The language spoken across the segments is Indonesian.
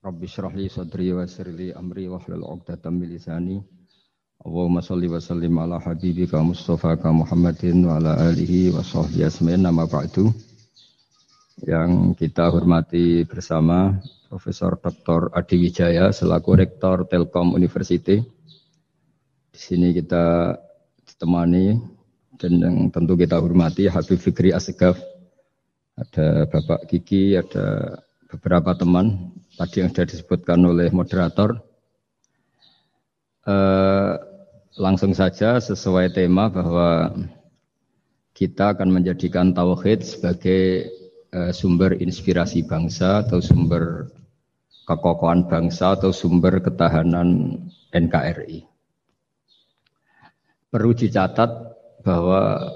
Rabbi syrah li sadri wa sirli amri wa hlul 'uqdatam min lisani. Allahumma shalli wa sallim ala habibika Mustafa ka Muhammadin wa ala alihi wa sahbihi asma'in nama ba'du. Yang kita hormati bersama Profesor Dr. Adi Wijaya selaku Rektor Telkom University. Di sini kita ditemani dan yang tentu kita hormati Habib Fikri Asgaf. Ada Bapak Kiki, ada beberapa teman tadi yang sudah disebutkan oleh moderator. Eh, langsung saja sesuai tema bahwa kita akan menjadikan tauhid sebagai eh, sumber inspirasi bangsa atau sumber kekokohan bangsa atau sumber ketahanan NKRI. Perlu dicatat bahwa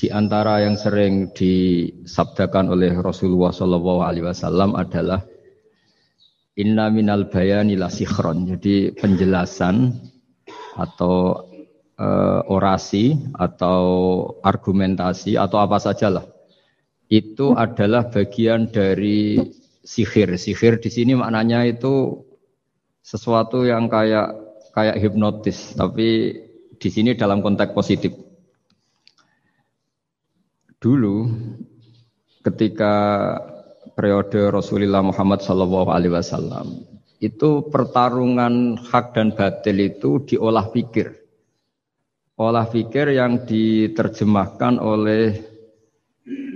di antara yang sering disabdakan oleh Rasulullah Wasallam adalah Inna minal bayani la sikhron. Jadi penjelasan atau e, orasi atau argumentasi atau apa sajalah itu adalah bagian dari sihir. Sihir di sini maknanya itu sesuatu yang kayak kayak hipnotis, tapi di sini dalam konteks positif dulu ketika periode Rasulullah Muhammad Shallallahu Alaihi Wasallam itu pertarungan hak dan batil itu diolah pikir, olah pikir yang diterjemahkan oleh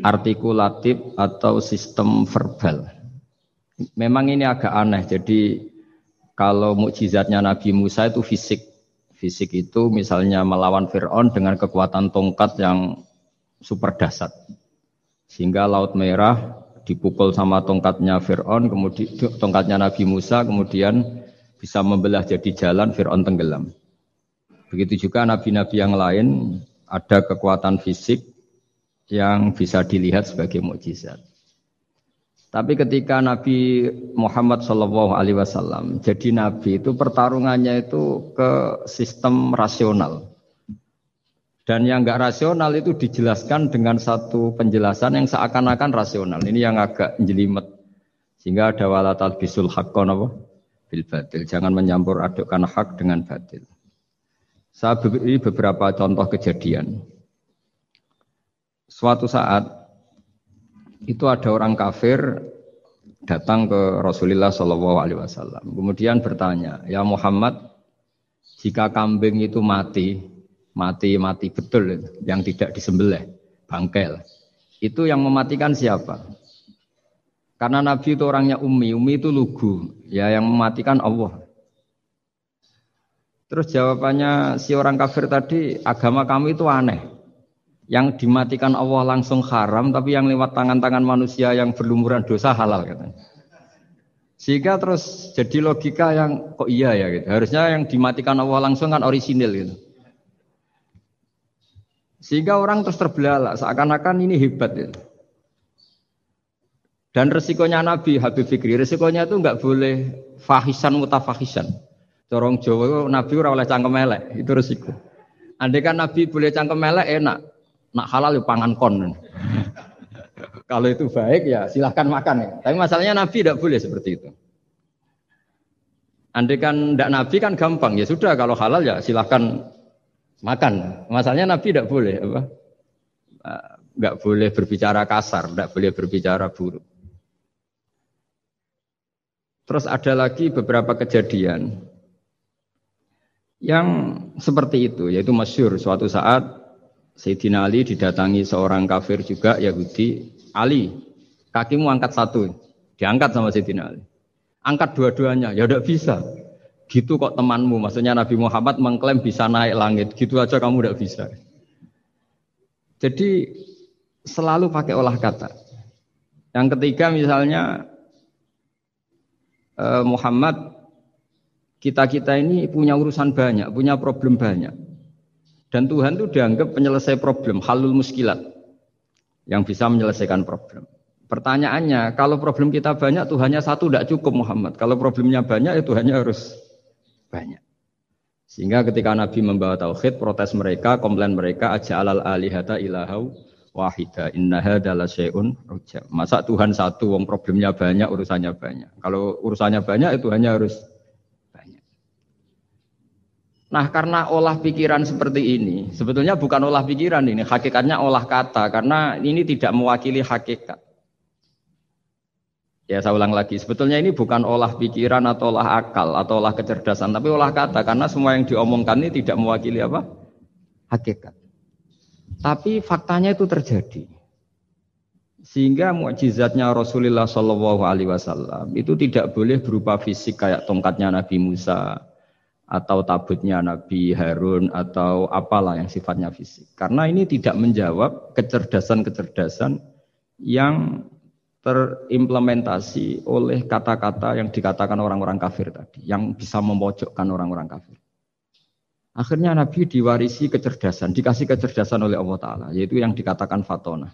artikulatif atau sistem verbal. Memang ini agak aneh. Jadi kalau mukjizatnya Nabi Musa itu fisik, fisik itu misalnya melawan Fir'aun dengan kekuatan tongkat yang super dasar. Sehingga Laut Merah dipukul sama tongkatnya Fir'aun, kemudian tongkatnya Nabi Musa, kemudian bisa membelah jadi jalan Fir'aun tenggelam. Begitu juga nabi-nabi yang lain ada kekuatan fisik yang bisa dilihat sebagai mukjizat. Tapi ketika Nabi Muhammad Wasallam jadi nabi itu pertarungannya itu ke sistem rasional. Dan yang enggak rasional itu dijelaskan dengan satu penjelasan yang seakan-akan rasional. Ini yang agak jelimet. Sehingga ada walatal bisul haqqon apa? Bil batil. Jangan menyampur adukkan hak dengan batil. Saya beri beberapa contoh kejadian. Suatu saat itu ada orang kafir datang ke Rasulullah Shallallahu Alaihi Wasallam. Kemudian bertanya, ya Muhammad, jika kambing itu mati, mati-mati betul yang tidak disembelih, bangkel. Itu yang mematikan siapa? Karena Nabi itu orangnya umi, umi itu lugu, ya yang mematikan Allah. Terus jawabannya si orang kafir tadi, agama kamu itu aneh. Yang dimatikan Allah langsung haram, tapi yang lewat tangan-tangan manusia yang berlumuran dosa halal katanya. Sehingga terus jadi logika yang kok iya ya gitu. Harusnya yang dimatikan Allah langsung kan orisinil gitu. Sehingga orang terus terbelalak, seakan-akan ini hebat ya. Dan resikonya Nabi Habib Fikri, resikonya itu nggak boleh fahisan mutafahisan. Corong Jawa Nabi ora oleh cangkem elek, itu resiko. Andai kan Nabi boleh cangkem elek enak, nak halal ya pangan kon. Kalau itu baik ya silahkan makan ya. Tapi masalahnya Nabi tidak boleh seperti itu. Andai kan tidak Nabi kan gampang ya sudah kalau halal ya silahkan makan. Masalahnya Nabi tidak boleh apa? Enggak boleh berbicara kasar, tidak boleh berbicara buruk. Terus ada lagi beberapa kejadian yang seperti itu, yaitu masyur suatu saat Sayyidina Ali didatangi seorang kafir juga Yahudi, Ali, kakimu angkat satu, diangkat sama Sayyidina Ali. Angkat dua-duanya, ya tidak bisa. Gitu kok temanmu, maksudnya Nabi Muhammad mengklaim bisa naik langit, gitu aja kamu tidak bisa. Jadi selalu pakai olah kata. Yang ketiga misalnya eh, Muhammad kita-kita ini punya urusan banyak, punya problem banyak. Dan Tuhan itu dianggap penyelesai problem, halul muskilat. Yang bisa menyelesaikan problem. Pertanyaannya, kalau problem kita banyak, Tuhannya satu tidak cukup Muhammad. Kalau problemnya banyak, ya Tuhannya harus banyak. Sehingga ketika Nabi membawa tauhid, protes mereka, komplain mereka, aja alal alihata ilahau wahida innaha adalah syai'un rujam. Masa Tuhan satu, wong problemnya banyak, urusannya banyak. Kalau urusannya banyak, itu hanya harus Nah karena olah pikiran seperti ini, sebetulnya bukan olah pikiran ini, hakikatnya olah kata, karena ini tidak mewakili hakikat. Ya saya ulang lagi, sebetulnya ini bukan olah pikiran atau olah akal atau olah kecerdasan, tapi olah kata, karena semua yang diomongkan ini tidak mewakili apa? Hakikat. Tapi faktanya itu terjadi. Sehingga mukjizatnya Rasulullah Shallallahu Alaihi Wasallam itu tidak boleh berupa fisik kayak tongkatnya Nabi Musa, atau tabutnya Nabi Harun atau apalah yang sifatnya fisik. Karena ini tidak menjawab kecerdasan-kecerdasan yang terimplementasi oleh kata-kata yang dikatakan orang-orang kafir tadi, yang bisa memojokkan orang-orang kafir. Akhirnya Nabi diwarisi kecerdasan, dikasih kecerdasan oleh Allah Ta'ala, yaitu yang dikatakan fatona.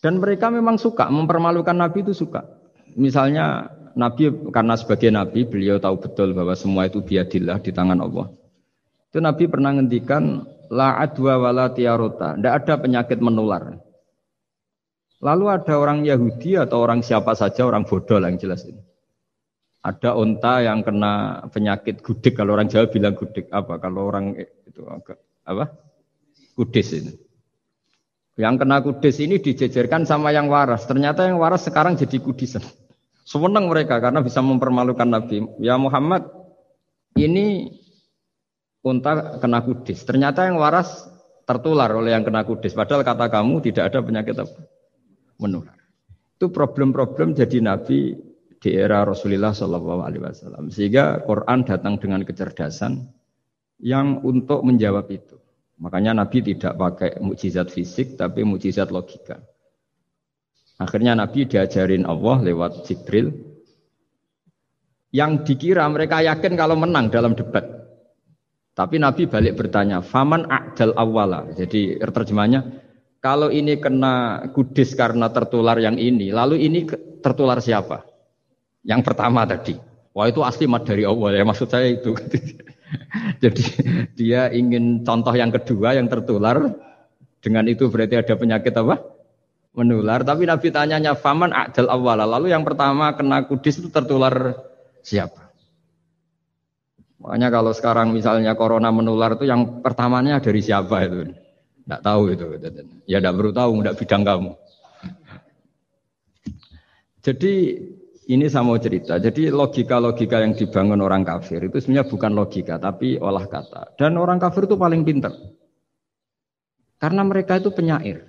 Dan mereka memang suka, mempermalukan Nabi itu suka. Misalnya Nabi karena sebagai Nabi beliau tahu betul bahwa semua itu biadillah di tangan Allah. Itu Nabi pernah ngendikan la adwa wala tiarota, tidak ada penyakit menular. Lalu ada orang Yahudi atau orang siapa saja orang bodoh yang jelas ini. Ada unta yang kena penyakit gudik kalau orang Jawa bilang gudik apa kalau orang itu apa kudis ini. Yang kena kudis ini dijejerkan sama yang waras. Ternyata yang waras sekarang jadi kudisan. Sewenang mereka karena bisa mempermalukan Nabi. Ya Muhammad, ini unta kena kudis. Ternyata yang waras tertular oleh yang kena kudis. Padahal kata kamu tidak ada penyakit apa? Menular. Itu problem-problem jadi Nabi di era Rasulullah Shallallahu Alaihi Wasallam. Sehingga Quran datang dengan kecerdasan yang untuk menjawab itu. Makanya Nabi tidak pakai mukjizat fisik, tapi mukjizat logika. Akhirnya Nabi diajarin Allah lewat Jibril. Yang dikira mereka yakin kalau menang dalam debat. Tapi Nabi balik bertanya, "Faman a'dal awala." Jadi terjemahnya, kalau ini kena kudis karena tertular yang ini, lalu ini tertular siapa? Yang pertama tadi. Wah itu asli mat dari Allah ya maksud saya itu. Jadi dia ingin contoh yang kedua yang tertular dengan itu berarti ada penyakit apa? menular. Tapi Nabi tanyanya faman adal awala. Lalu yang pertama kena kudis itu tertular siapa? Makanya kalau sekarang misalnya corona menular itu yang pertamanya dari siapa itu? Tidak tahu itu. Ya tidak perlu tahu, tidak bidang kamu. Jadi ini saya mau cerita. Jadi logika-logika yang dibangun orang kafir itu sebenarnya bukan logika, tapi olah kata. Dan orang kafir itu paling pintar. Karena mereka itu penyair.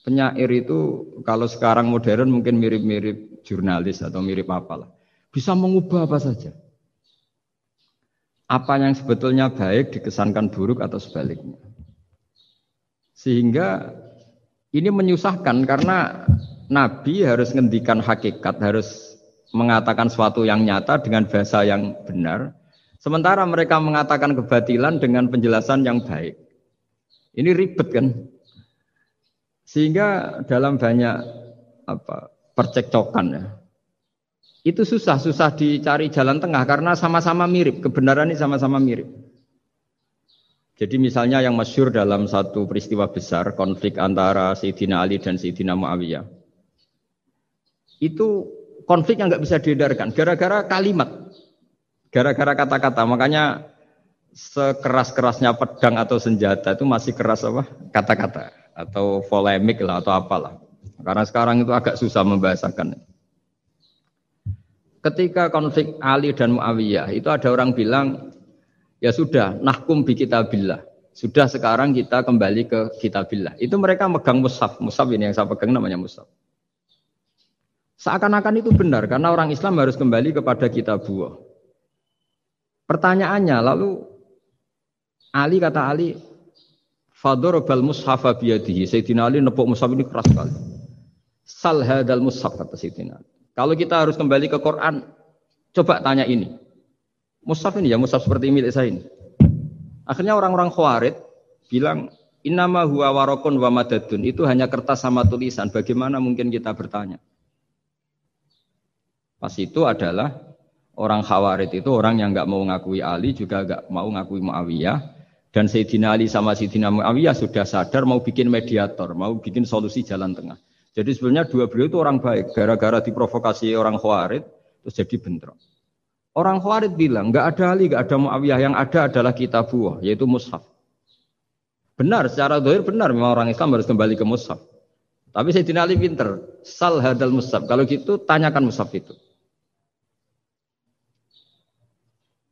Penyair itu kalau sekarang modern mungkin mirip-mirip jurnalis atau mirip apalah. Bisa mengubah apa saja. Apa yang sebetulnya baik dikesankan buruk atau sebaliknya. Sehingga ini menyusahkan karena Nabi harus ngendikan hakikat, harus mengatakan sesuatu yang nyata dengan bahasa yang benar. Sementara mereka mengatakan kebatilan dengan penjelasan yang baik. Ini ribet kan? Sehingga dalam banyak apa percekcokan ya. Itu susah, susah dicari jalan tengah karena sama-sama mirip, kebenaran ini sama-sama mirip. Jadi misalnya yang masyur dalam satu peristiwa besar, konflik antara Sayyidina Ali dan Sayyidina Muawiyah. Itu konflik yang nggak bisa diedarkan, gara-gara kalimat. Gara-gara kata-kata, makanya sekeras-kerasnya pedang atau senjata itu masih keras apa? Kata-kata atau polemik lah atau apalah. Karena sekarang itu agak susah membahasakan. Ketika konflik Ali dan Muawiyah itu ada orang bilang ya sudah nahkum bi kitabillah. Sudah sekarang kita kembali ke kitabillah. Itu mereka megang mushaf. Mushaf ini yang saya pegang namanya mushaf. Seakan-akan itu benar karena orang Islam harus kembali kepada kitab buah. Pertanyaannya lalu Ali kata Ali bal mushafa biyadihi. Sayyidina Ali nepuk mushaf ini keras sekali. Sal hadal mushaf kata Sayyidina Ali. Kalau kita harus kembali ke Quran, coba tanya ini. Mushaf ini ya, mushaf seperti milik saya ini. Akhirnya orang-orang khawarid bilang, Innama huwa warokun wa madadun. Itu hanya kertas sama tulisan. Bagaimana mungkin kita bertanya? Pas itu adalah orang khawarid itu orang yang nggak mau ngakui Ali juga nggak mau ngakui Muawiyah. Dan Sayyidina Ali sama Sayyidina Muawiyah sudah sadar mau bikin mediator, mau bikin solusi jalan tengah. Jadi sebenarnya dua beliau itu orang baik. Gara-gara diprovokasi orang khawarid, terus jadi bentrok. Orang khawarid bilang, nggak ada Ali, nggak ada Muawiyah. Yang ada adalah kitab buah, yaitu mushaf. Benar, secara dohir benar memang orang Islam harus kembali ke mushaf. Tapi Sayyidina Ali pinter, sal hadal mushaf. Kalau gitu tanyakan mushaf itu.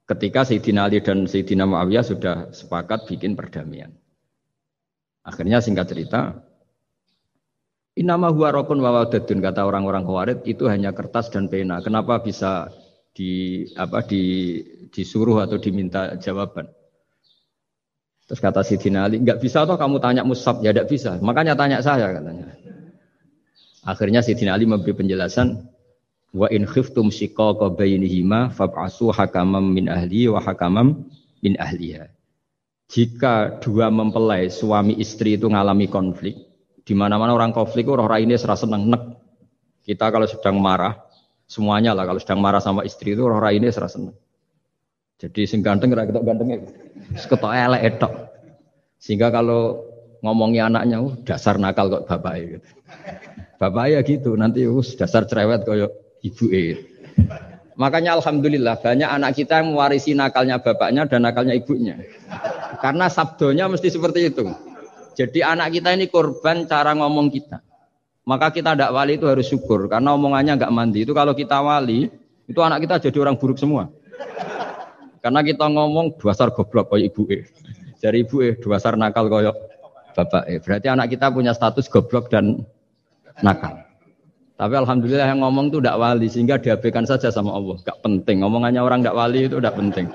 Ketika Sayyidina Ali dan Sayyidina Muawiyah sudah sepakat bikin perdamaian. Akhirnya singkat cerita, Inama huwa rokun wawadadun kata orang-orang Khawarij itu hanya kertas dan pena. Kenapa bisa di apa di disuruh atau diminta jawaban? Terus kata Sidina Ali, nggak bisa toh kamu tanya Musab, ya tidak bisa. Makanya tanya saya katanya. Akhirnya Sidina Ali memberi penjelasan, wa in khiftum shiqaqa bainihima fab'asu hakamam min ahli wa hakamam min ahliha. Jika dua mempelai suami istri itu ngalami konflik, di mana-mana orang konflik orang ini serasa seneng nek. Kita kalau sedang marah, semuanya lah kalau sedang marah sama istri itu orang ini serasa seneng. Jadi sing ganteng kira ketok gantengnya. Ketok elek etok. Sehingga kalau ngomongi anaknya, uh, dasar nakal kok bapak gitu. Bapak ya gitu, nanti uh, dasar cerewet koyo ibu e. Makanya alhamdulillah banyak anak kita yang mewarisi nakalnya bapaknya dan nakalnya ibunya. Karena sabdonya mesti seperti itu. Jadi anak kita ini korban cara ngomong kita. Maka kita tidak wali itu harus syukur karena omongannya nggak mandi. Itu kalau kita wali, itu anak kita jadi orang buruk semua. Karena kita ngomong dasar goblok kayak ibu e. Dari ibu e dasar nakal kayak bapak e. Berarti anak kita punya status goblok dan nakal. Tapi alhamdulillah yang ngomong itu tidak wali sehingga diabaikan saja sama Allah. Gak penting. Ngomongannya orang tidak wali itu tidak penting.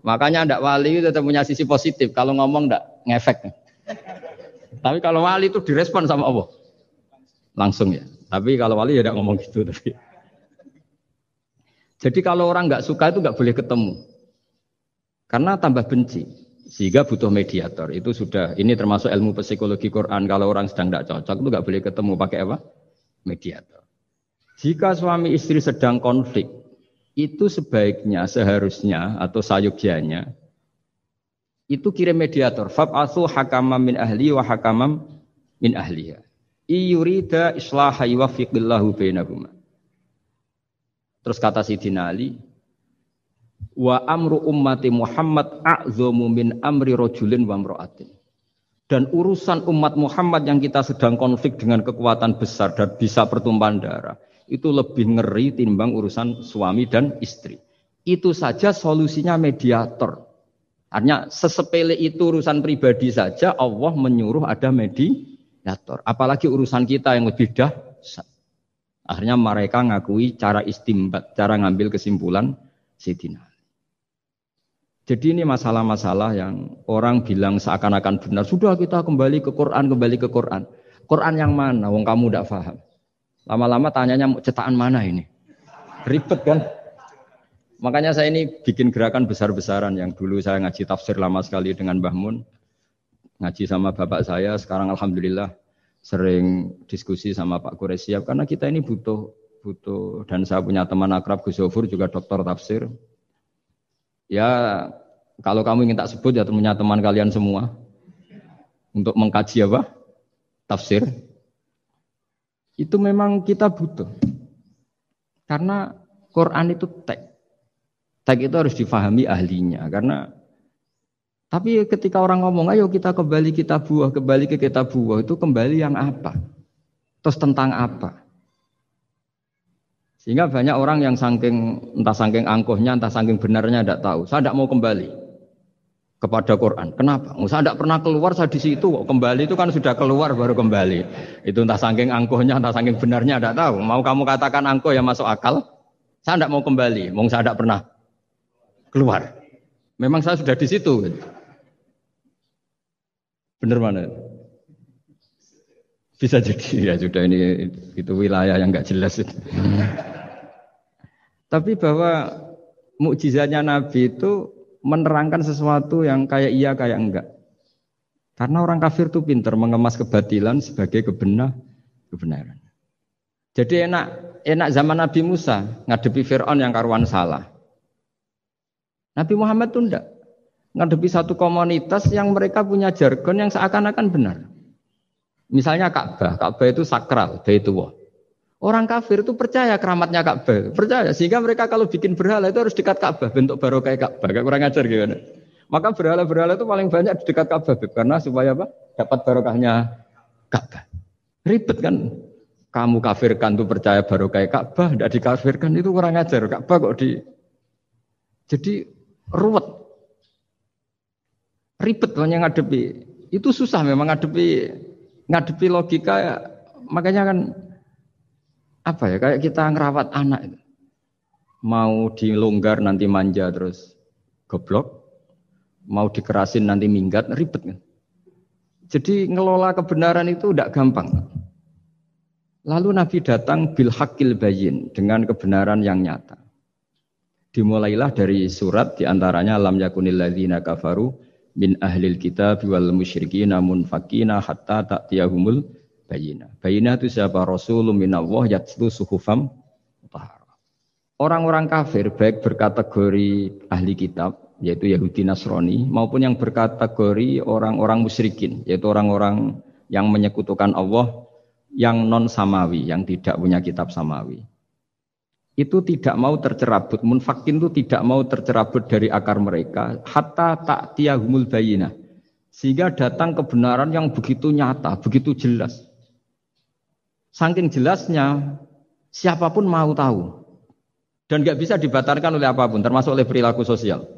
Makanya tidak wali itu tetap punya sisi positif. Kalau ngomong tidak ngefek. Tapi kalau wali itu direspon sama Allah. Langsung ya. Tapi kalau wali ya tidak ngomong gitu. Tapi. Jadi kalau orang nggak suka itu nggak boleh ketemu. Karena tambah benci. Sehingga butuh mediator. Itu sudah, ini termasuk ilmu psikologi Quran. Kalau orang sedang tidak cocok itu nggak boleh ketemu pakai apa? Mediator. Jika suami istri sedang konflik, itu sebaiknya, seharusnya, atau sayugjanya, itu kirim mediator. Fab'athu hakamam min ahli wa hakamam min ahliha. Iyurida islaha yuwafiqillahu bainahuma. Terus kata Sidina Ali, Wa amru ummati Muhammad a'zamu min amri rojulin wa mra'atin. Dan urusan umat Muhammad yang kita sedang konflik dengan kekuatan besar dan bisa pertumpahan darah, itu lebih ngeri timbang urusan suami dan istri. Itu saja solusinya mediator. Artinya sesepele itu urusan pribadi saja Allah menyuruh ada mediator. Apalagi urusan kita yang lebih dahsyat. Akhirnya mereka ngakui cara istimbat, cara ngambil kesimpulan Sidina. Jadi ini masalah-masalah yang orang bilang seakan-akan benar. Sudah kita kembali ke Quran, kembali ke Quran. Quran yang mana? Wong kamu tidak paham. Lama-lama tanyanya cetakan mana ini? Ribet kan? Makanya saya ini bikin gerakan besar-besaran yang dulu saya ngaji tafsir lama sekali dengan Mbah Mun. Ngaji sama bapak saya, sekarang Alhamdulillah sering diskusi sama Pak Quraisyab karena kita ini butuh butuh dan saya punya teman akrab Gus Zofur juga dokter tafsir Ya kalau kamu ingin tak sebut ya punya teman kalian semua untuk mengkaji apa? Tafsir. Itu memang kita butuh. Karena Quran itu tek. Tek itu harus difahami ahlinya karena tapi ketika orang ngomong, ayo kita kembali kita buah, kembali ke kita buah, itu kembali yang apa? Terus tentang apa? Sehingga banyak orang yang saking entah saking angkuhnya, entah saking benarnya tidak tahu. Saya tidak mau kembali kepada Quran. Kenapa? Saya tidak pernah keluar saya di situ. Kembali itu kan sudah keluar baru kembali. Itu entah saking angkuhnya, entah saking benarnya tidak tahu. Mau kamu katakan angkuh yang masuk akal? Saya tidak mau kembali. Mau saya tidak pernah keluar. Memang saya sudah di situ. Benar mana? Bisa jadi ya sudah ini itu wilayah yang nggak jelas itu. Tapi bahwa mukjizatnya Nabi itu menerangkan sesuatu yang kayak iya kayak enggak. Karena orang kafir itu pinter mengemas kebatilan sebagai kebenar, kebenaran. Jadi enak enak zaman Nabi Musa ngadepi Fir'aun yang karuan salah. Nabi Muhammad itu enggak. Ngadepi satu komunitas yang mereka punya jargon yang seakan-akan benar. Misalnya Ka'bah, Ka'bah itu sakral, Baitullah. Orang kafir itu percaya keramatnya Ka'bah, percaya sehingga mereka kalau bikin berhala itu harus dekat Ka'bah, bentuk baru kayak Ka'bah, kayak kurang ajar gimana. Maka berhala-berhala itu paling banyak di dekat Ka'bah karena supaya apa? Dapat barokahnya Ka'bah. Ribet kan? Kamu kafirkan tuh percaya baru kayak Ka'bah, tidak dikafirkan itu kurang ajar. Ka'bah kok di jadi ruwet. Ribet banyak ngadepi. Itu susah memang ngadepi ngadepi logika ya. Makanya kan apa ya kayak kita ngerawat anak itu. Mau dilonggar nanti manja terus goblok, mau dikerasin nanti minggat, ribet kan. Jadi ngelola kebenaran itu tidak gampang. Lalu Nabi datang bil hakil bayin dengan kebenaran yang nyata. Dimulailah dari surat di antaranya lam yakunil ladzina kafaru min ahlil kitab wal namun fakina hatta ta'tiyahumul bayina. Bayina itu siapa? Rasulun minallah yatslu suhufam Orang-orang kafir baik berkategori ahli kitab yaitu Yahudi Nasrani maupun yang berkategori orang-orang musyrikin yaitu orang-orang yang menyekutukan Allah yang non samawi yang tidak punya kitab samawi itu tidak mau tercerabut. Munfakin itu tidak mau tercerabut dari akar mereka. Hatta tak tiahumul bayina sehingga datang kebenaran yang begitu nyata begitu jelas. Saking jelasnya siapa pun mau tahu. Dan nggak bisa dibatalkan oleh apa pun termasuk oleh perilaku sosial.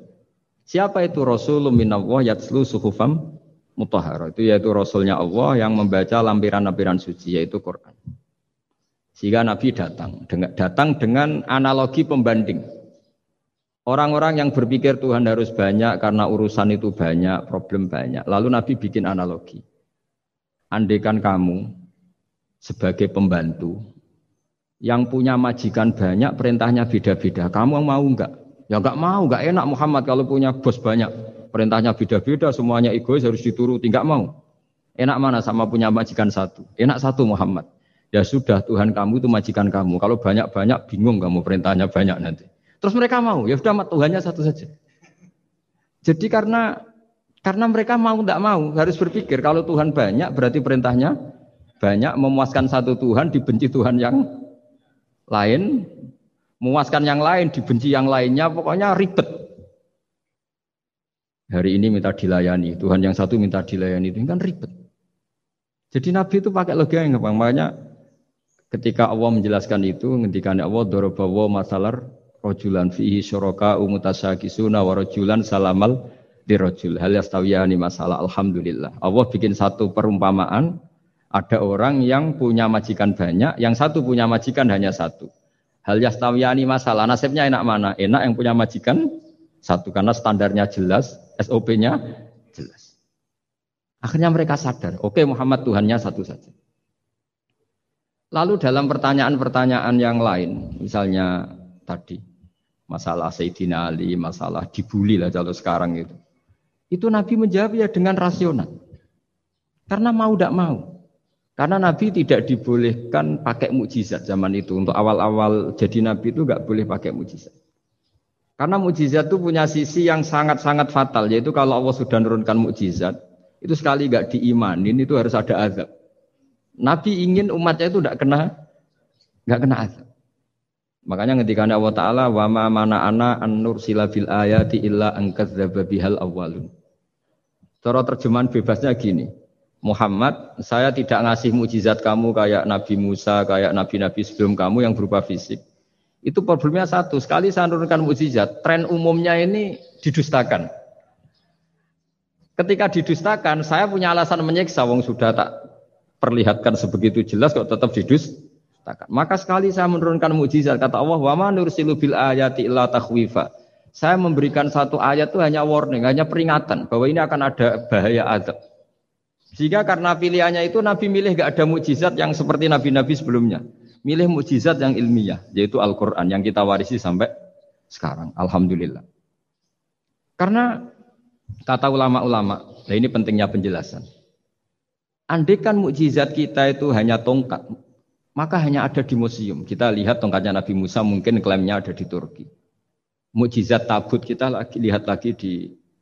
Siapa itu? Rasulullah minallah yatslu suhufam mutahhara. Itu yaitu Rasulnya Allah yang membaca lampiran-lampiran suci yaitu Quran. Sehingga Nabi datang, datang dengan analogi pembanding. Orang-orang yang berpikir Tuhan harus banyak karena urusan itu banyak, problem banyak. Lalu Nabi bikin analogi. Andaikan kamu sebagai pembantu yang punya majikan banyak, perintahnya beda-beda. Kamu mau enggak? Ya enggak mau, enggak enak Muhammad kalau punya bos banyak. Perintahnya beda-beda, semuanya egois harus dituruti, enggak mau. Enak mana sama punya majikan satu? Enak satu Muhammad. Ya sudah Tuhan kamu itu majikan kamu. Kalau banyak-banyak bingung kamu perintahnya banyak nanti. Terus mereka mau, ya sudah Tuhannya satu saja. Jadi karena karena mereka mau tidak mau harus berpikir kalau Tuhan banyak berarti perintahnya banyak memuaskan satu Tuhan dibenci Tuhan yang lain memuaskan yang lain, dibenci yang lainnya, pokoknya ribet. Hari ini minta dilayani, Tuhan yang satu minta dilayani, itu kan ribet. Jadi Nabi itu pakai logika yang gampang. Makanya ketika Allah menjelaskan itu, ketika Allah dorobawa masalah rojulan fihi syuraka umutasakisuna wa rojulan salamal di rojul. Hal yastawiyani masalah. Alhamdulillah. Allah bikin satu perumpamaan, ada orang yang punya majikan banyak, yang satu punya majikan hanya satu. Hal yastawiyani masalah nasibnya enak mana? Enak yang punya majikan satu karena standarnya jelas, SOP-nya jelas. Akhirnya mereka sadar, oke okay, Muhammad Tuhannya satu saja. Lalu dalam pertanyaan-pertanyaan yang lain, misalnya tadi masalah Sayyidina Ali, masalah dibully lah kalau sekarang itu. Itu Nabi menjawab ya dengan rasional. Karena mau tidak mau. Karena Nabi tidak dibolehkan pakai mukjizat zaman itu. Untuk awal-awal jadi Nabi itu nggak boleh pakai mukjizat. Karena mukjizat itu punya sisi yang sangat-sangat fatal, yaitu kalau Allah sudah menurunkan mukjizat, itu sekali nggak diimanin itu harus ada azab. Nabi ingin umatnya itu tidak kena nggak kena azab. Makanya ketika Allah Taala wa ma mana ana an nursila bil ayati illa an bihal awalun. Cara terjemahan bebasnya gini. Muhammad, saya tidak ngasih mujizat kamu kayak Nabi Musa, kayak nabi-nabi sebelum kamu yang berupa fisik. Itu problemnya satu, sekali saya menurunkan mujizat, tren umumnya ini didustakan. Ketika didustakan, saya punya alasan menyiksa, wong sudah tak perlihatkan sebegitu jelas kok tetap didustakan. Maka sekali saya menurunkan mujizat, kata Allah, wa ma bil ayati illa takhwifa. Saya memberikan satu ayat itu hanya warning, hanya peringatan bahwa ini akan ada bahaya adab. Sehingga karena pilihannya itu Nabi milih gak ada mukjizat yang seperti Nabi-Nabi sebelumnya. Milih mukjizat yang ilmiah, yaitu Al-Quran yang kita warisi sampai sekarang. Alhamdulillah. Karena kata ulama-ulama, nah ini pentingnya penjelasan. Andai kan mukjizat kita itu hanya tongkat, maka hanya ada di museum. Kita lihat tongkatnya Nabi Musa mungkin klaimnya ada di Turki. Mukjizat tabut kita lagi lihat lagi di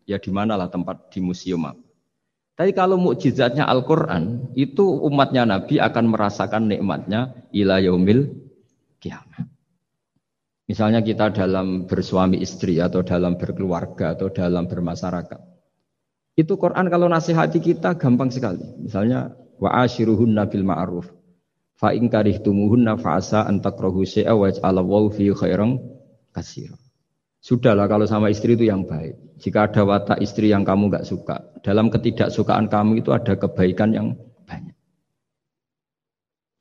ya di mana lah tempat di museum apa. Tapi kalau mukjizatnya Al-Quran, itu umatnya Nabi akan merasakan nikmatnya ila yaumil kiamat. Misalnya kita dalam bersuami istri atau dalam berkeluarga atau dalam bermasyarakat. Itu Quran kalau nasihati kita gampang sekali. Misalnya wa ashiruhunna bil ma'ruf. Fa in karihtumuhunna fa asa an takrahu syai'a wa ja'alallahu fi khairan. Sudahlah kalau sama istri itu yang baik. Jika ada watak istri yang kamu nggak suka, dalam ketidaksukaan kamu itu ada kebaikan yang banyak.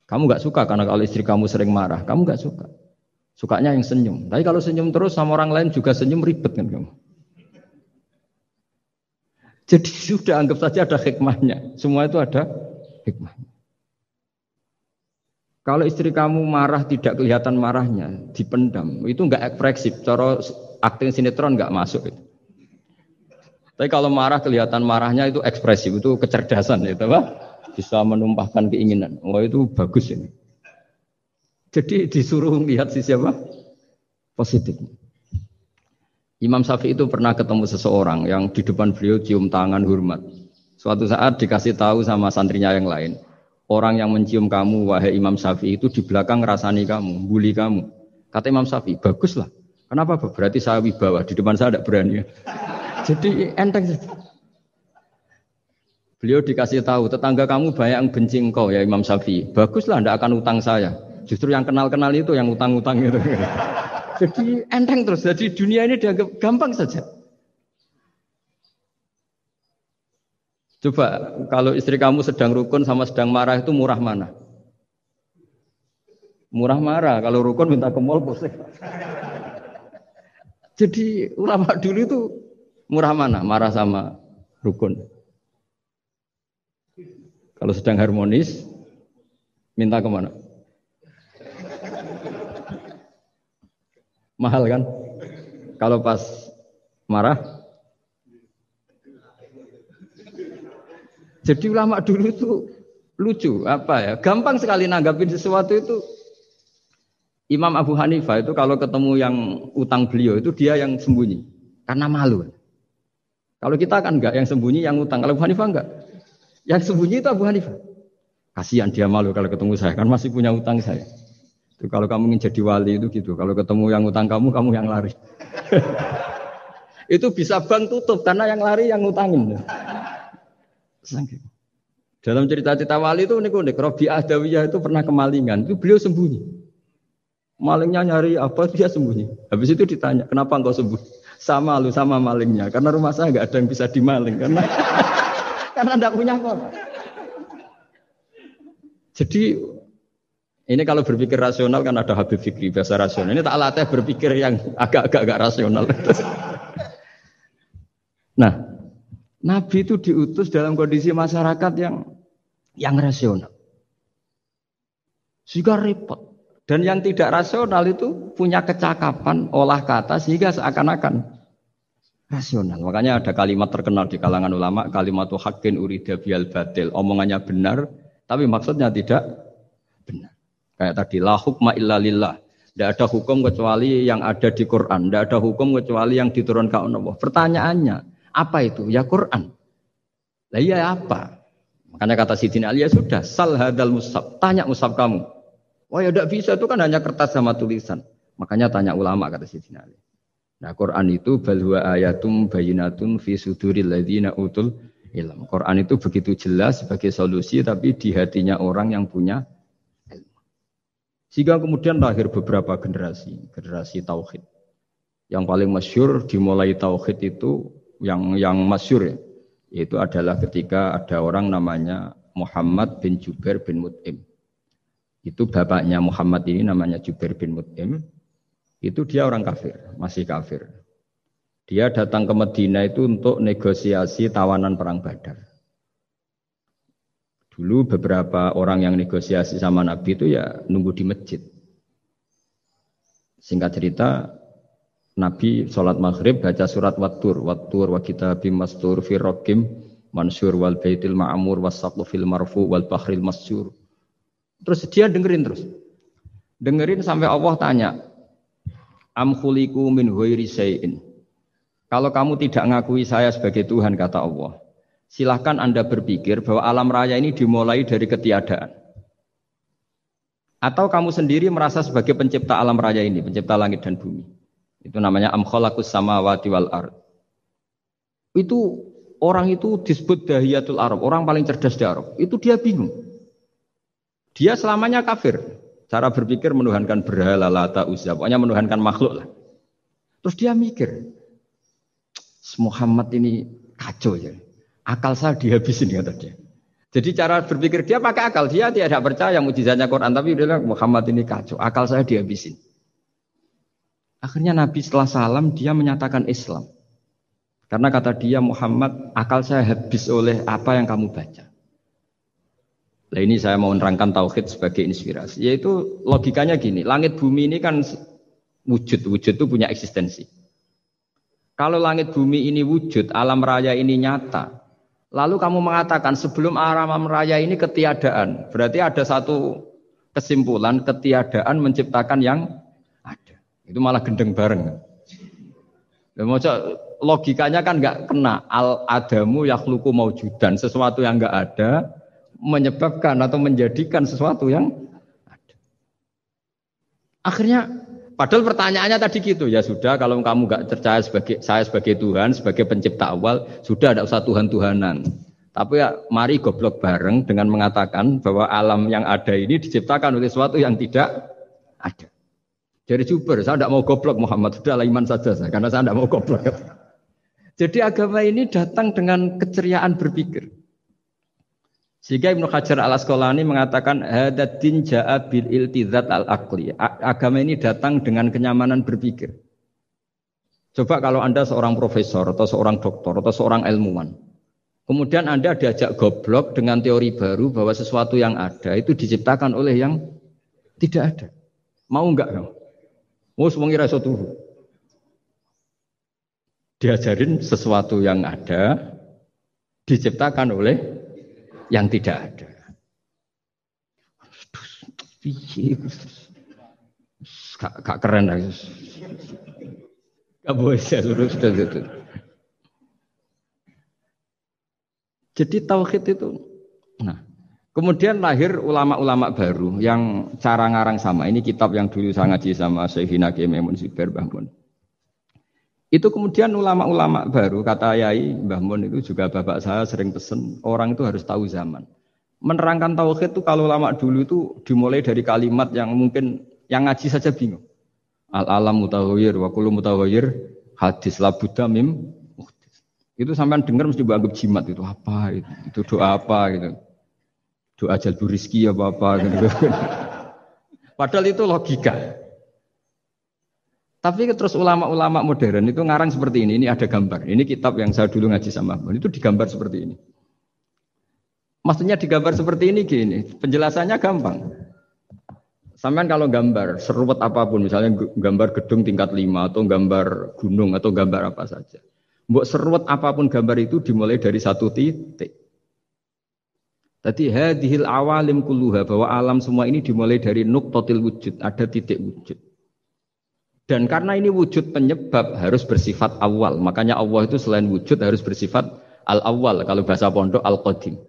Kamu nggak suka karena kalau istri kamu sering marah, kamu nggak suka. Sukanya yang senyum. Tapi kalau senyum terus sama orang lain juga senyum ribet kan kamu. Jadi sudah anggap saja ada hikmahnya. Semua itu ada hikmahnya. Kalau istri kamu marah tidak kelihatan marahnya, dipendam, itu enggak ekspresif. Cara akting sinetron enggak masuk itu. Tapi kalau marah kelihatan marahnya itu ekspresif, itu kecerdasan itu, Pak. Bisa menumpahkan keinginan. Oh itu bagus ini. Jadi disuruh lihat si siapa? Positif. Imam Syafi'i itu pernah ketemu seseorang yang di depan beliau cium tangan hormat. Suatu saat dikasih tahu sama santrinya yang lain. Orang yang mencium kamu, wahai Imam Syafi'i itu di belakang rasani kamu, bully kamu. Kata Imam Syafi'i, baguslah. Kenapa? Berarti saya wibawa, di depan saya tidak berani. Jadi enteng. Beliau dikasih tahu, tetangga kamu banyak yang benci engkau ya Imam Syafi'i. Baguslah, tidak akan utang saya. Justru yang kenal-kenal itu yang utang-utang itu. Jadi enteng terus. Jadi dunia ini dianggap gampang saja. Coba kalau istri kamu sedang rukun sama sedang marah itu murah mana? Murah marah. Kalau rukun minta ke mall pusing. Jadi ulama dulu itu murah mana? Marah sama rukun. Kalau sedang harmonis, minta ke Mahal kan? Kalau pas marah, Jadi ulama dulu itu lucu apa ya? Gampang sekali nanggapin sesuatu itu. Imam Abu Hanifah itu kalau ketemu yang utang beliau itu dia yang sembunyi karena malu. Kalau kita kan enggak yang sembunyi yang utang. Kalau Abu Hanifah enggak. Yang sembunyi itu Abu Hanifah. Kasihan dia malu kalau ketemu saya kan masih punya utang saya. Itu kalau kamu ingin jadi wali itu gitu. Kalau ketemu yang utang kamu, kamu yang lari. itu bisa bank tutup karena yang lari yang utangin. Dalam cerita-cerita wali itu unik unik. Robi Adawiyah itu pernah kemalingan. Itu beliau sembunyi. Malingnya nyari apa dia sembunyi. Habis itu ditanya, kenapa engkau sembunyi? Sama lu sama malingnya. Karena rumah saya nggak ada yang bisa dimaling. Karena karena tidak punya apa. Jadi ini kalau berpikir rasional kan ada Habib Fikri bahasa rasional. Ini tak latih berpikir yang agak-agak agak rasional. nah, Nabi itu diutus dalam kondisi masyarakat yang yang rasional. Sehingga repot. Dan yang tidak rasional itu punya kecakapan olah kata sehingga seakan-akan rasional. Makanya ada kalimat terkenal di kalangan ulama, kalimat hakin urida bial batil. Omongannya benar, tapi maksudnya tidak. Kayak tadi, la hukma illa lillah. Tidak ada hukum kecuali yang ada di Quran. Tidak ada hukum kecuali yang diturunkan Allah. Pertanyaannya, apa itu? Ya Quran. Lah iya apa? Makanya kata Sidin Ali ya sudah, sal hadal musab. Tanya musab kamu. Wah ya tidak bisa itu kan hanya kertas sama tulisan. Makanya tanya ulama kata Sidin Ali. Nah Quran itu balwa ayatum bayinatun fi suduril ladina utul ilm. Quran itu begitu jelas sebagai solusi tapi di hatinya orang yang punya. Sehingga kemudian lahir beberapa generasi, generasi tauhid. Yang paling masyur dimulai tauhid itu yang yang masyur ya. Itu adalah ketika ada orang namanya Muhammad bin Jubair bin Mut'im. Itu bapaknya Muhammad ini namanya Jubair bin Mut'im. Itu dia orang kafir, masih kafir. Dia datang ke Medina itu untuk negosiasi tawanan perang Badar. Dulu beberapa orang yang negosiasi sama Nabi itu ya nunggu di masjid. Singkat cerita, Nabi sholat maghrib baca surat Wattur, Wattur wa kitabim mastur fi mansur wal baitil ma'amur was fil marfu wal bahril masyur. Terus dia dengerin terus. Dengerin sampai Allah tanya, Am khuliku min huiri. Kalau kamu tidak ngakui saya sebagai Tuhan, kata Allah, silahkan Anda berpikir bahwa alam raya ini dimulai dari ketiadaan. Atau kamu sendiri merasa sebagai pencipta alam raya ini, pencipta langit dan bumi. Itu namanya am khalaqus samawati wal ard. Itu orang itu disebut dahiyatul Arab, orang paling cerdas di Arab. Itu dia bingung. Dia selamanya kafir. Cara berpikir menuhankan berhala, lata, uzza. Pokoknya menuhankan makhluk lah. Terus dia mikir, Muhammad ini kacau ya. Akal saya dihabisin kata dia. Jadi cara berpikir dia pakai akal. Dia tidak percaya mujizatnya Quran. Tapi dia bilang Muhammad ini kacau. Akal saya dihabisin. Akhirnya Nabi setelah salam dia menyatakan Islam. Karena kata dia Muhammad akal saya habis oleh apa yang kamu baca. Nah ini saya mau menerangkan tauhid sebagai inspirasi. Yaitu logikanya gini, langit bumi ini kan wujud, wujud itu punya eksistensi. Kalau langit bumi ini wujud, alam raya ini nyata. Lalu kamu mengatakan sebelum alam raya ini ketiadaan. Berarti ada satu kesimpulan ketiadaan menciptakan yang ada. Itu malah gendeng bareng. logikanya kan nggak kena al adamu yakhluku maujudan sesuatu yang nggak ada menyebabkan atau menjadikan sesuatu yang ada. Akhirnya padahal pertanyaannya tadi gitu ya sudah kalau kamu nggak percaya sebagai saya sebagai Tuhan sebagai pencipta awal sudah ada usah Tuhan Tuhanan. Tapi ya mari goblok bareng dengan mengatakan bahwa alam yang ada ini diciptakan oleh sesuatu yang tidak ada. Jadi Juber, saya tidak mau goblok Muhammad, sudah iman saja saya, karena saya tidak mau goblok. Jadi agama ini datang dengan keceriaan berpikir. Sehingga Ibnu Hajar al Asqalani mengatakan hadatin ja'a bil iltizat al akli. Agama ini datang dengan kenyamanan berpikir. Coba kalau Anda seorang profesor atau seorang doktor atau seorang ilmuwan. Kemudian Anda diajak goblok dengan teori baru bahwa sesuatu yang ada itu diciptakan oleh yang tidak ada. Mau enggak? Mau semuanya rasa tuh. Diajarin sesuatu yang ada diciptakan oleh yang tidak ada. Gak, gak keren. Gak boleh itu. Jadi tauhid itu, nah kemudian lahir ulama-ulama baru yang cara ngarang sama. Ini kitab yang dulu saya ngaji sama Syekhina Kememun Siber Bahmun. Itu kemudian ulama-ulama baru, kata Yai Mbah Mun itu juga bapak saya sering pesen, orang itu harus tahu zaman. Menerangkan tauhid itu kalau ulama dulu itu dimulai dari kalimat yang mungkin yang ngaji saja bingung. Al alam mutawir, wa kullu mutawir, hadis la mim itu sampai dengar mesti anggap jimat itu apa itu, itu doa apa gitu. Doa jalbu rizki apa apa gitu. Padahal itu logika. Tapi terus ulama-ulama modern itu ngarang seperti ini. Ini ada gambar. Ini kitab yang saya dulu ngaji sama Itu digambar seperti ini. Maksudnya digambar seperti ini gini. Penjelasannya gampang. Sampai kalau gambar seruat apa pun, misalnya gambar gedung tingkat lima atau gambar gunung atau gambar apa saja. Buat seruat apa pun gambar itu dimulai dari satu titik. Tadi hadhil awalim kulluha bahwa alam semua ini dimulai dari nuktotil wujud, ada titik wujud. Dan karena ini wujud penyebab harus bersifat awal. Makanya Allah itu selain wujud harus bersifat al-awal. Kalau bahasa pondok al-qadim.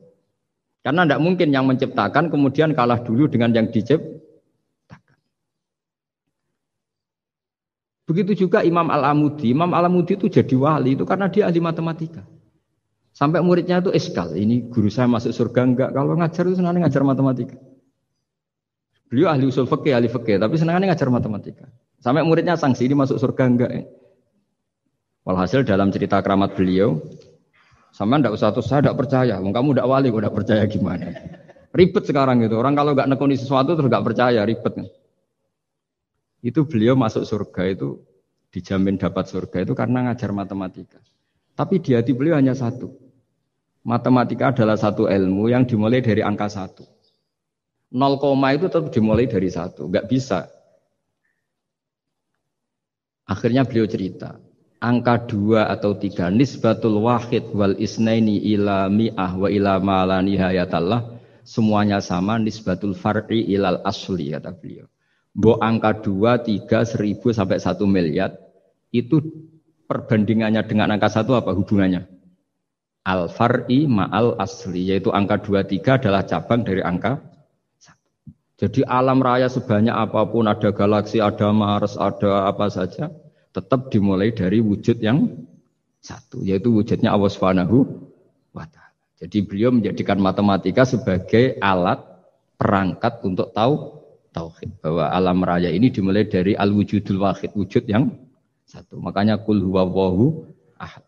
Karena tidak mungkin yang menciptakan kemudian kalah dulu dengan yang diciptakan. Begitu juga Imam Al-Amudi. Imam Al-Amudi itu jadi wali itu karena dia ahli matematika. Sampai muridnya itu eskal. Ini guru saya masuk surga enggak. Kalau ngajar itu senangnya ngajar matematika. Beliau ahli usul fikih, ahli fikih, tapi senangnya ngajar matematika. Sampai muridnya sanksi ini masuk surga enggak ya? Walhasil dalam cerita keramat beliau, sama ndak usah terus saya tidak percaya, kamu tidak wali, udah percaya gimana? Ribet sekarang gitu. Orang kalau nggak nekuni sesuatu terus nggak percaya, ribet. Itu beliau masuk surga itu dijamin dapat surga itu karena ngajar matematika. Tapi di hati beliau hanya satu. Matematika adalah satu ilmu yang dimulai dari angka satu. 0, itu tetap dimulai dari satu, nggak bisa. Akhirnya beliau cerita, angka dua atau tiga nisbatul wahid wal isnaini ila mi'ah wa ila ma la nihayatallah semuanya sama nisbatul far'i ilal asli kata beliau. Bo angka dua, tiga, seribu sampai satu miliar itu perbandingannya dengan angka satu apa hubungannya? Al far'i ma'al asli yaitu angka dua tiga adalah cabang dari angka jadi alam raya sebanyak apa pun ada galaksi, ada Mars, ada apa saja, tetap dimulai dari wujud yang satu, yaitu wujudnya Allah Subhanahu wa taala. Jadi beliau menjadikan matematika sebagai alat perangkat untuk tahu tauhid bahwa alam raya ini dimulai dari al wujudul wahid, wujud yang satu. Makanya kul huwallahu ahad.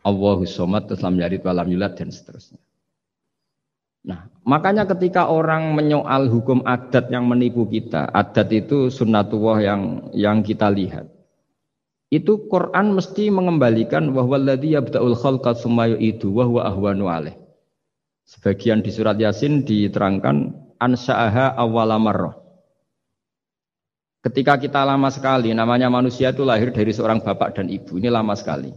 Allahu somad, terus lam yalid walam yulad dan seterusnya. Nah, makanya ketika orang menyoal hukum adat yang menipu kita, adat itu sunnatullah yang yang kita lihat. Itu Quran mesti mengembalikan bahwa ladzi yabda'ul khalqa tsumma yu'idu wa huwa ahwanu alaih. Sebagian di surat Yasin diterangkan ansa'aha awwala marrah. Ketika kita lama sekali, namanya manusia itu lahir dari seorang bapak dan ibu. Ini lama sekali.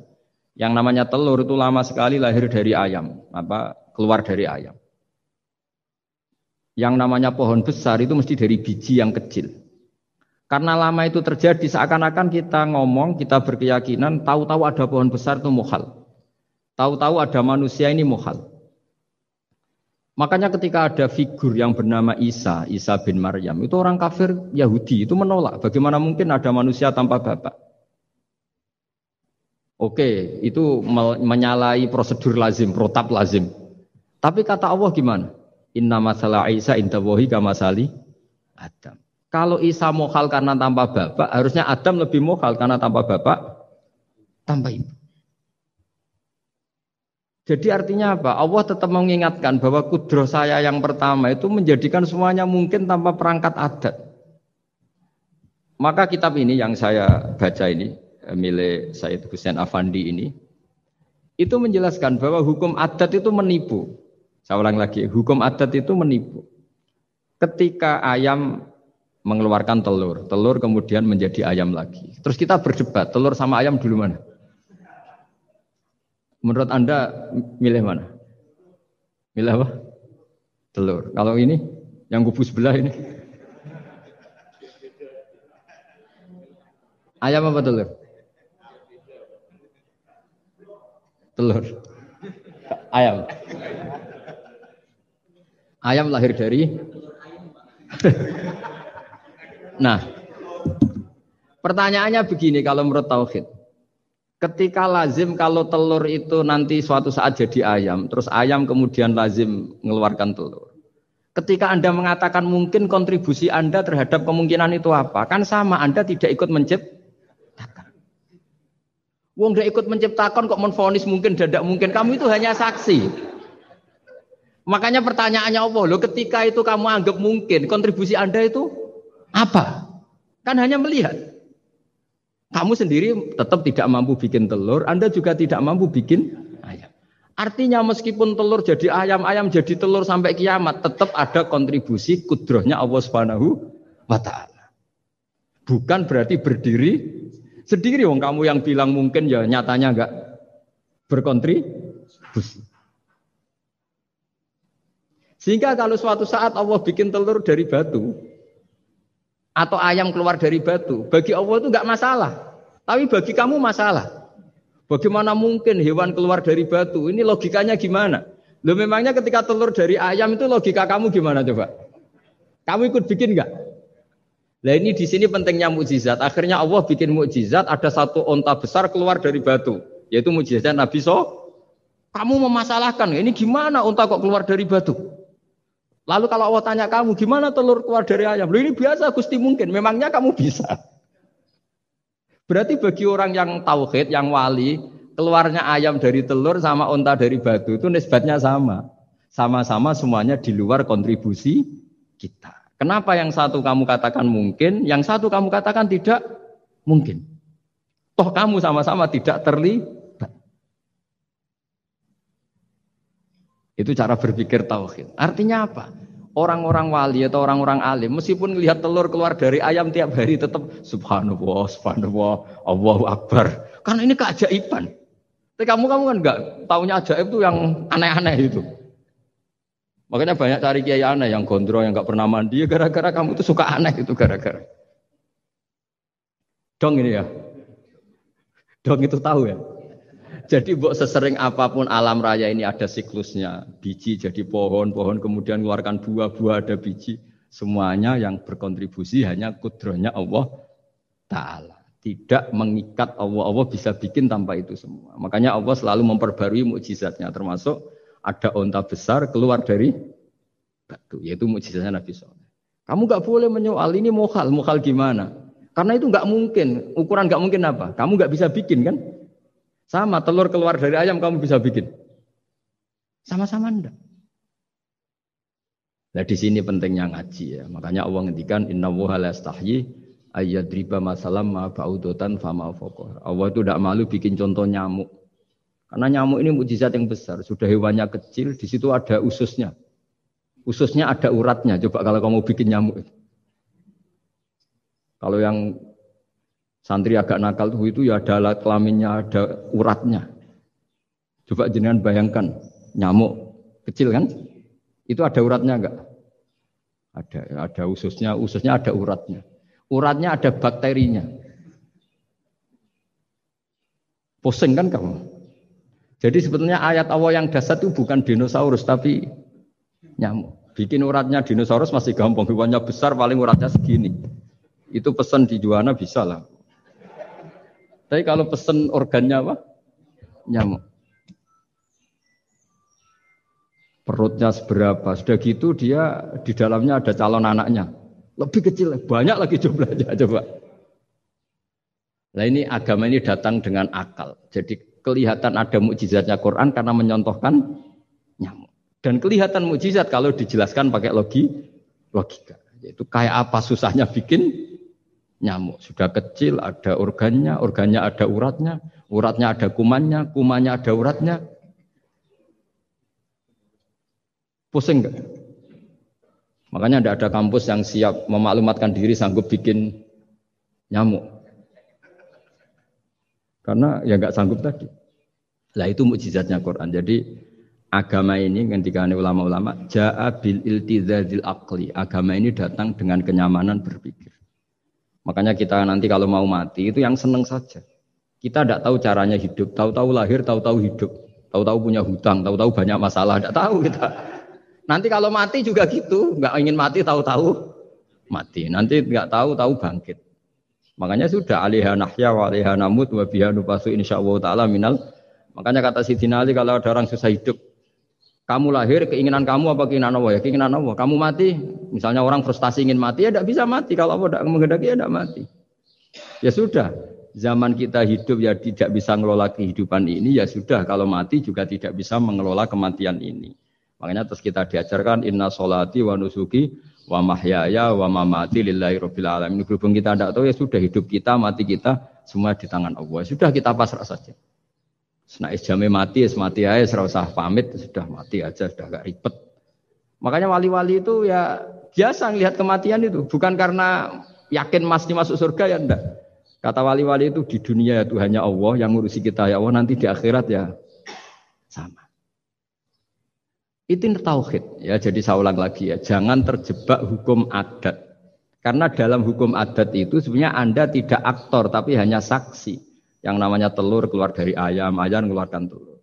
Yang namanya telur itu lama sekali lahir dari ayam, apa keluar dari ayam. Yang namanya pohon besar itu mesti dari biji yang kecil. Karena lama itu terjadi seakan-akan kita ngomong, kita berkeyakinan tahu-tahu ada pohon besar itu muhal. Tahu-tahu ada manusia ini muhal. Makanya ketika ada figur yang bernama Isa, Isa bin Maryam, itu orang kafir Yahudi itu menolak. Bagaimana mungkin ada manusia tanpa bapak? Oke, itu menyalahi prosedur lazim, protap lazim. Tapi kata Allah gimana? Inna masalah Isa indawahi kamasali Adam. Kalau Isa mohal karena tanpa bapak, harusnya Adam lebih mohal karena tanpa bapak, tanpa ibu. Jadi artinya apa? Allah tetap mengingatkan bahwa kudroh saya yang pertama itu menjadikan semuanya mungkin tanpa perangkat adat. Maka kitab ini yang saya baca ini, milik Said Hussein Afandi ini, itu menjelaskan bahwa hukum adat itu menipu. Saya ulang lagi, hukum adat itu menipu. Ketika ayam mengeluarkan telur, telur kemudian menjadi ayam lagi. Terus kita berdebat, telur sama ayam dulu mana? Menurut Anda milih mana? Milih apa? Telur. Kalau ini yang kubu sebelah ini. Ayam apa telur? Telur. Ayam. Ayam lahir dari Nah, pertanyaannya begini kalau menurut tauhid. Ketika lazim kalau telur itu nanti suatu saat jadi ayam, terus ayam kemudian lazim mengeluarkan telur. Ketika Anda mengatakan mungkin kontribusi Anda terhadap kemungkinan itu apa? Kan sama, Anda tidak ikut menciptakan. Wong tidak ikut menciptakan kok menfonis mungkin tidak mungkin. Kamu itu hanya saksi. Makanya pertanyaannya Allah, lo ketika itu kamu anggap mungkin kontribusi Anda itu apa? Kan hanya melihat. Kamu sendiri tetap tidak mampu bikin telur, Anda juga tidak mampu bikin ayam. Artinya meskipun telur jadi ayam, ayam jadi telur sampai kiamat, tetap ada kontribusi kudrohnya Allah Subhanahu wa taala. Bukan berarti berdiri sendiri wong kamu yang bilang mungkin ya nyatanya enggak berkontribusi. Sehingga kalau suatu saat Allah bikin telur dari batu atau ayam keluar dari batu, bagi Allah itu nggak masalah. Tapi bagi kamu masalah. Bagaimana mungkin hewan keluar dari batu? Ini logikanya gimana? Lo memangnya ketika telur dari ayam itu logika kamu gimana coba? Kamu ikut bikin nggak? Nah ini di sini pentingnya mukjizat. Akhirnya Allah bikin mukjizat, ada satu onta besar keluar dari batu, yaitu mukjizat Nabi So. Kamu memasalahkan, ini gimana onta kok keluar dari batu? Lalu kalau Allah tanya kamu, gimana telur keluar dari ayam? Loh ini biasa, Gusti mungkin. Memangnya kamu bisa. Berarti bagi orang yang tauhid, yang wali, keluarnya ayam dari telur sama unta dari batu itu nisbatnya sama. Sama-sama semuanya di luar kontribusi kita. Kenapa yang satu kamu katakan mungkin, yang satu kamu katakan tidak mungkin? Toh kamu sama-sama tidak terlibat. Itu cara berpikir tauhid. Artinya apa? Orang-orang wali atau orang-orang alim meskipun melihat telur keluar dari ayam tiap hari tetap subhanallah, subhanallah, Allahu akbar. Karena ini keajaiban. Tapi kamu kamu kan enggak tahunya ajaib itu yang aneh-aneh itu. Makanya banyak cari kiai aneh yang gondrong yang enggak pernah mandi ya gara-gara kamu itu suka aneh itu gara-gara. Dong ini ya. Dong itu tahu ya. Jadi buat sesering apa pun alam raya ini ada siklusnya. Biji jadi pohon, pohon kemudian mengeluarkan buah, buah ada biji. Semuanya yang berkontribusi hanya kudrohnya Allah Ta'ala. Tidak mengikat Allah. Allah bisa bikin tanpa itu semua. Makanya Allah selalu memperbarui mukjizatnya. Termasuk ada onta besar keluar dari batu. Yaitu mukjizatnya Nabi Soleh. Kamu gak boleh menyoal ini mohal. Mohal gimana? Karena itu nggak mungkin. Ukuran nggak mungkin apa? Kamu nggak bisa bikin kan? Sama telur keluar dari ayam kamu bisa bikin. Sama-sama ndak. Nah di sini pentingnya ngaji ya. Makanya Allah ngendikan inna wuha la ayat ayyadriba masalam ma ba'udotan fama fokoh. Allah itu tidak malu bikin contoh nyamuk. Karena nyamuk ini mujizat yang besar. Sudah hewannya kecil, di situ ada ususnya. Ususnya ada uratnya. Coba kalau kamu bikin nyamuk. Kalau yang Santri agak nakal tuh itu ya ada alat kelaminnya, ada uratnya. Coba jenengan bayangkan nyamuk kecil kan? Itu ada uratnya enggak? Ada, ada ususnya, ususnya ada uratnya. Uratnya ada bakterinya. Pusing kan kamu? Jadi sebetulnya ayat Allah yang dasar itu bukan dinosaurus tapi nyamuk. Bikin uratnya dinosaurus masih gampang, hewannya besar paling uratnya segini. Itu pesan di Juana bisa lah. Tapi kalau pesen organnya apa? Nyamuk. Perutnya seberapa? Sudah gitu dia di dalamnya ada calon anaknya. Lebih kecil, banyak lagi jumlahnya. Coba. Nah ini agama ini datang dengan akal. Jadi kelihatan ada mukjizatnya Quran karena menyontohkan nyamuk. Dan kelihatan mukjizat kalau dijelaskan pakai logi, logika. Yaitu kayak apa susahnya bikin nyamuk. Sudah kecil, ada organnya, organnya ada uratnya, uratnya ada kumannya, kumannya ada uratnya. Pusing enggak? Makanya tidak ada kampus yang siap memaklumatkan diri sanggup bikin nyamuk. Karena ya nggak sanggup tadi. Lah itu mukjizatnya Quran. Jadi agama ini ketika ulama-ulama ja'a bil iltizazil aqli. Agama ini datang dengan kenyamanan berpikir. Makanya kita nanti kalau mau mati itu yang seneng saja. Kita tidak tahu caranya hidup, tahu-tahu lahir, tahu-tahu hidup, tahu-tahu punya hutang, tahu-tahu banyak masalah, tidak tahu kita. Nanti kalau mati juga gitu, nggak ingin mati tahu-tahu mati. Nanti nggak tahu-tahu bangkit. Makanya sudah alihah nahya wa alihah namut wa biha nubasu insyaallah taala minal. Makanya kata Sidina Ali kalau ada orang susah hidup, kamu lahir keinginan kamu apa keinginan Allah ya? Keinginan Allah. Kamu mati, misalnya orang frustasi ingin mati ya tidak bisa mati. Kalau Allah tidak menghendaki ya tidak mati. Ya sudah. Zaman kita hidup ya tidak bisa mengelola kehidupan ini ya sudah. Kalau mati juga tidak bisa mengelola kematian ini. Makanya terus kita diajarkan inna solati wa nusuki wa mahyaya wa mamati lillahi rabbil alamin. Berhubung kita tidak tahu ya sudah hidup kita, mati kita semua di tangan Allah. Sudah kita pasrah saja. Nah, jamnya mati, es mati aja, serah usah pamit, sudah mati aja, sudah gak ribet. Makanya wali-wali itu ya biasa ngelihat kematian itu, bukan karena yakin pasti masuk surga ya enggak. Kata wali-wali itu di dunia itu hanya Allah yang ngurusi kita ya Allah nanti di akhirat ya sama. Itu tauhid ya. Jadi saya ulang lagi ya, jangan terjebak hukum adat. Karena dalam hukum adat itu sebenarnya Anda tidak aktor tapi hanya saksi yang namanya telur keluar dari ayam, ayam mengeluarkan telur.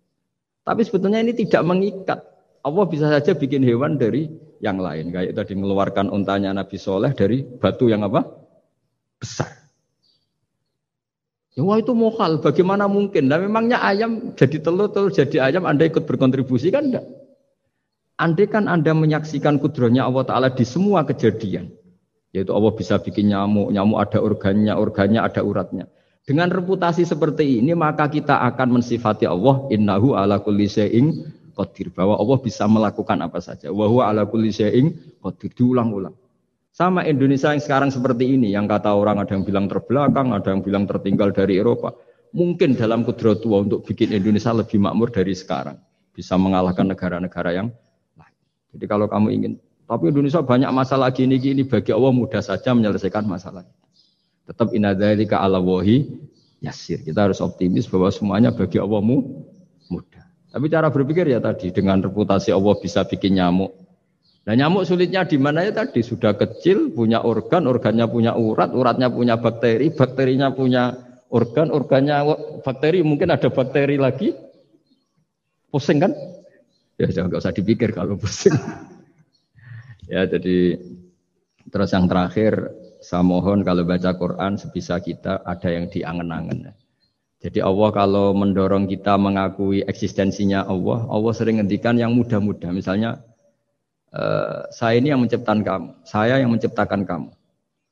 Tapi sebetulnya ini tidak mengikat. Allah bisa saja bikin hewan dari yang lain. Kayak tadi mengeluarkan untanya Nabi Soleh dari batu yang apa? Besar. Ya wah itu mohal, bagaimana mungkin? Nah memangnya ayam jadi telur, telur jadi ayam, Anda ikut berkontribusi kan enggak? Andai kan Anda menyaksikan kudrohnya Allah Ta'ala di semua kejadian. Yaitu Allah bisa bikin nyamuk, nyamuk ada organnya, organnya ada uratnya. Dengan reputasi seperti ini maka kita akan mensifati Allah innahu ala kulli syai'in qadir bahwa Allah bisa melakukan apa saja. Wa huwa ala kulli syai'in qadir diulang-ulang. Sama Indonesia yang sekarang seperti ini yang kata orang ada yang bilang terbelakang, ada yang bilang tertinggal dari Eropa. Mungkin dalam kudrat tua untuk bikin Indonesia lebih makmur dari sekarang. bisa mengalahkan negara-negara yang lain. Jadi kalau kamu ingin, tapi Indonesia banyak masalah gini gini bagi Allah mudah saja menyelesaikan masalah. Tetap inadzalika ala wahi yasir. Kita harus optimis bahwa semuanya bagi Allah mudah. Tapi cara berpikir ya tadi dengan reputasi Allah bisa bikin nyamuk. Nah nyamuk sulitnya di mana ya tadi sudah kecil punya organ, organnya punya urat, uratnya punya bakteri, bakterinya punya organ, organnya bakteri mungkin ada bakteri lagi. Pusing kan? Ya jangan nggak usah dipikir kalau pusing. ya jadi terus yang terakhir saya mohon kalau baca Quran sebisa kita ada yang diangen-angen. Jadi Allah kalau mendorong kita mengakui eksistensinya Allah, Allah sering ngendikan yang mudah-mudah. Misalnya, e, saya ini yang menciptakan kamu, saya yang menciptakan kamu.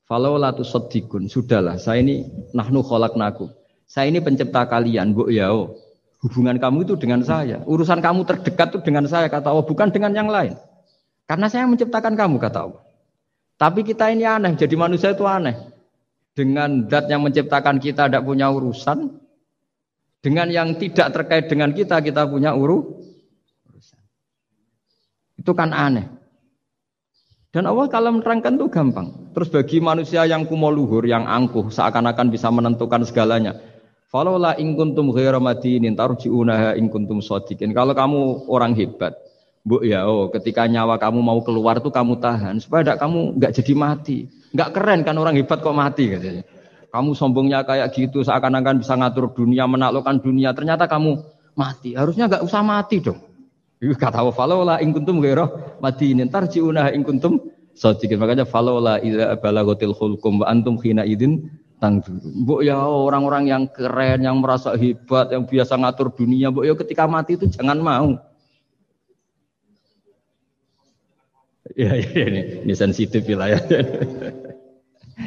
Falau latu sodikun, sudahlah, saya ini nahnu naku. Saya ini pencipta kalian, bu yao. Hubungan kamu itu dengan saya. Urusan kamu terdekat itu dengan saya, kata Allah, bukan dengan yang lain. Karena saya menciptakan kamu, kata Allah. Tapi kita ini aneh, jadi manusia itu aneh. Dengan dat yang menciptakan kita tidak punya urusan, dengan yang tidak terkait dengan kita, kita punya uru, urusan. Itu kan aneh. Dan Allah kalau menerangkan itu gampang. Terus bagi manusia yang kumo luhur, yang angkuh, seakan-akan bisa menentukan segalanya. Falola ingkuntum ghaira madinin ingkuntum sodikin. Kalau kamu orang hebat, Bu ya, oh, ketika nyawa kamu mau keluar tuh kamu tahan supaya kamu nggak jadi mati. Nggak keren kan orang hebat kok mati katanya. Kamu sombongnya kayak gitu seakan-akan bisa ngatur dunia, menaklukkan dunia. Ternyata kamu mati. Harusnya nggak usah mati dong. Kata Allah, falola ingkuntum gero mati ini ntar ciuna ingkuntum sadiqin. Makanya falola ila balagotil hulkum wa antum khina idin tangdur. Bu ya orang-orang yang keren, yang merasa hebat, yang biasa ngatur dunia. Bu ya ketika mati itu jangan mau. Ya, ya, ini, ini sensitif wilayah.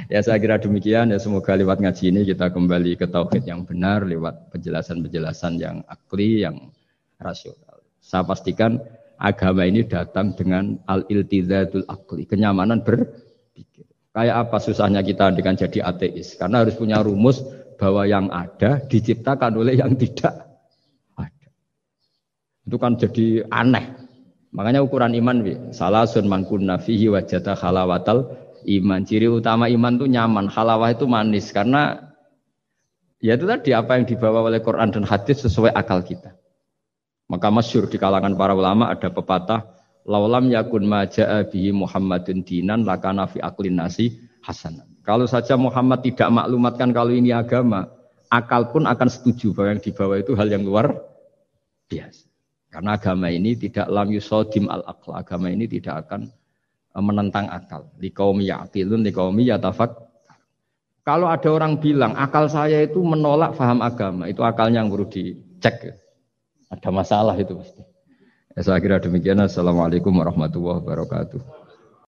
Ya saya kira demikian ya semoga lewat ngaji ini kita kembali ke tauhid yang benar lewat penjelasan-penjelasan yang akli yang rasional. Saya pastikan agama ini datang dengan al-iltizatul akli, kenyamanan berpikir. Kayak apa susahnya kita dengan jadi ateis? Karena harus punya rumus bahwa yang ada diciptakan oleh yang tidak ada. Itu kan jadi aneh. Makanya ukuran iman, salah sun mangkun nafihi wajata halawatal iman. Ciri utama iman itu nyaman, halawah itu manis karena ya itu tadi apa yang dibawa oleh Quran dan hadis sesuai akal kita. Maka masyur di kalangan para ulama ada pepatah laulam yakun maja'a bihi Muhammadun dinan lakana fi aklin nasi hasanan. Kalau saja Muhammad tidak maklumatkan kalau ini agama, akal pun akan setuju bahwa yang dibawa itu hal yang luar biasa. Karena agama ini tidak lam yusodim al akal agama ini tidak akan Eh, menentang akal. Di kaum ya'qilun, di kaum yatafak. Kalau ada orang bilang akal saya itu menolak faham agama, itu akalnya yang perlu dicek. Ada masalah itu pasti. Ya, saya kira demikian. Assalamualaikum warahmatullahi wabarakatuh.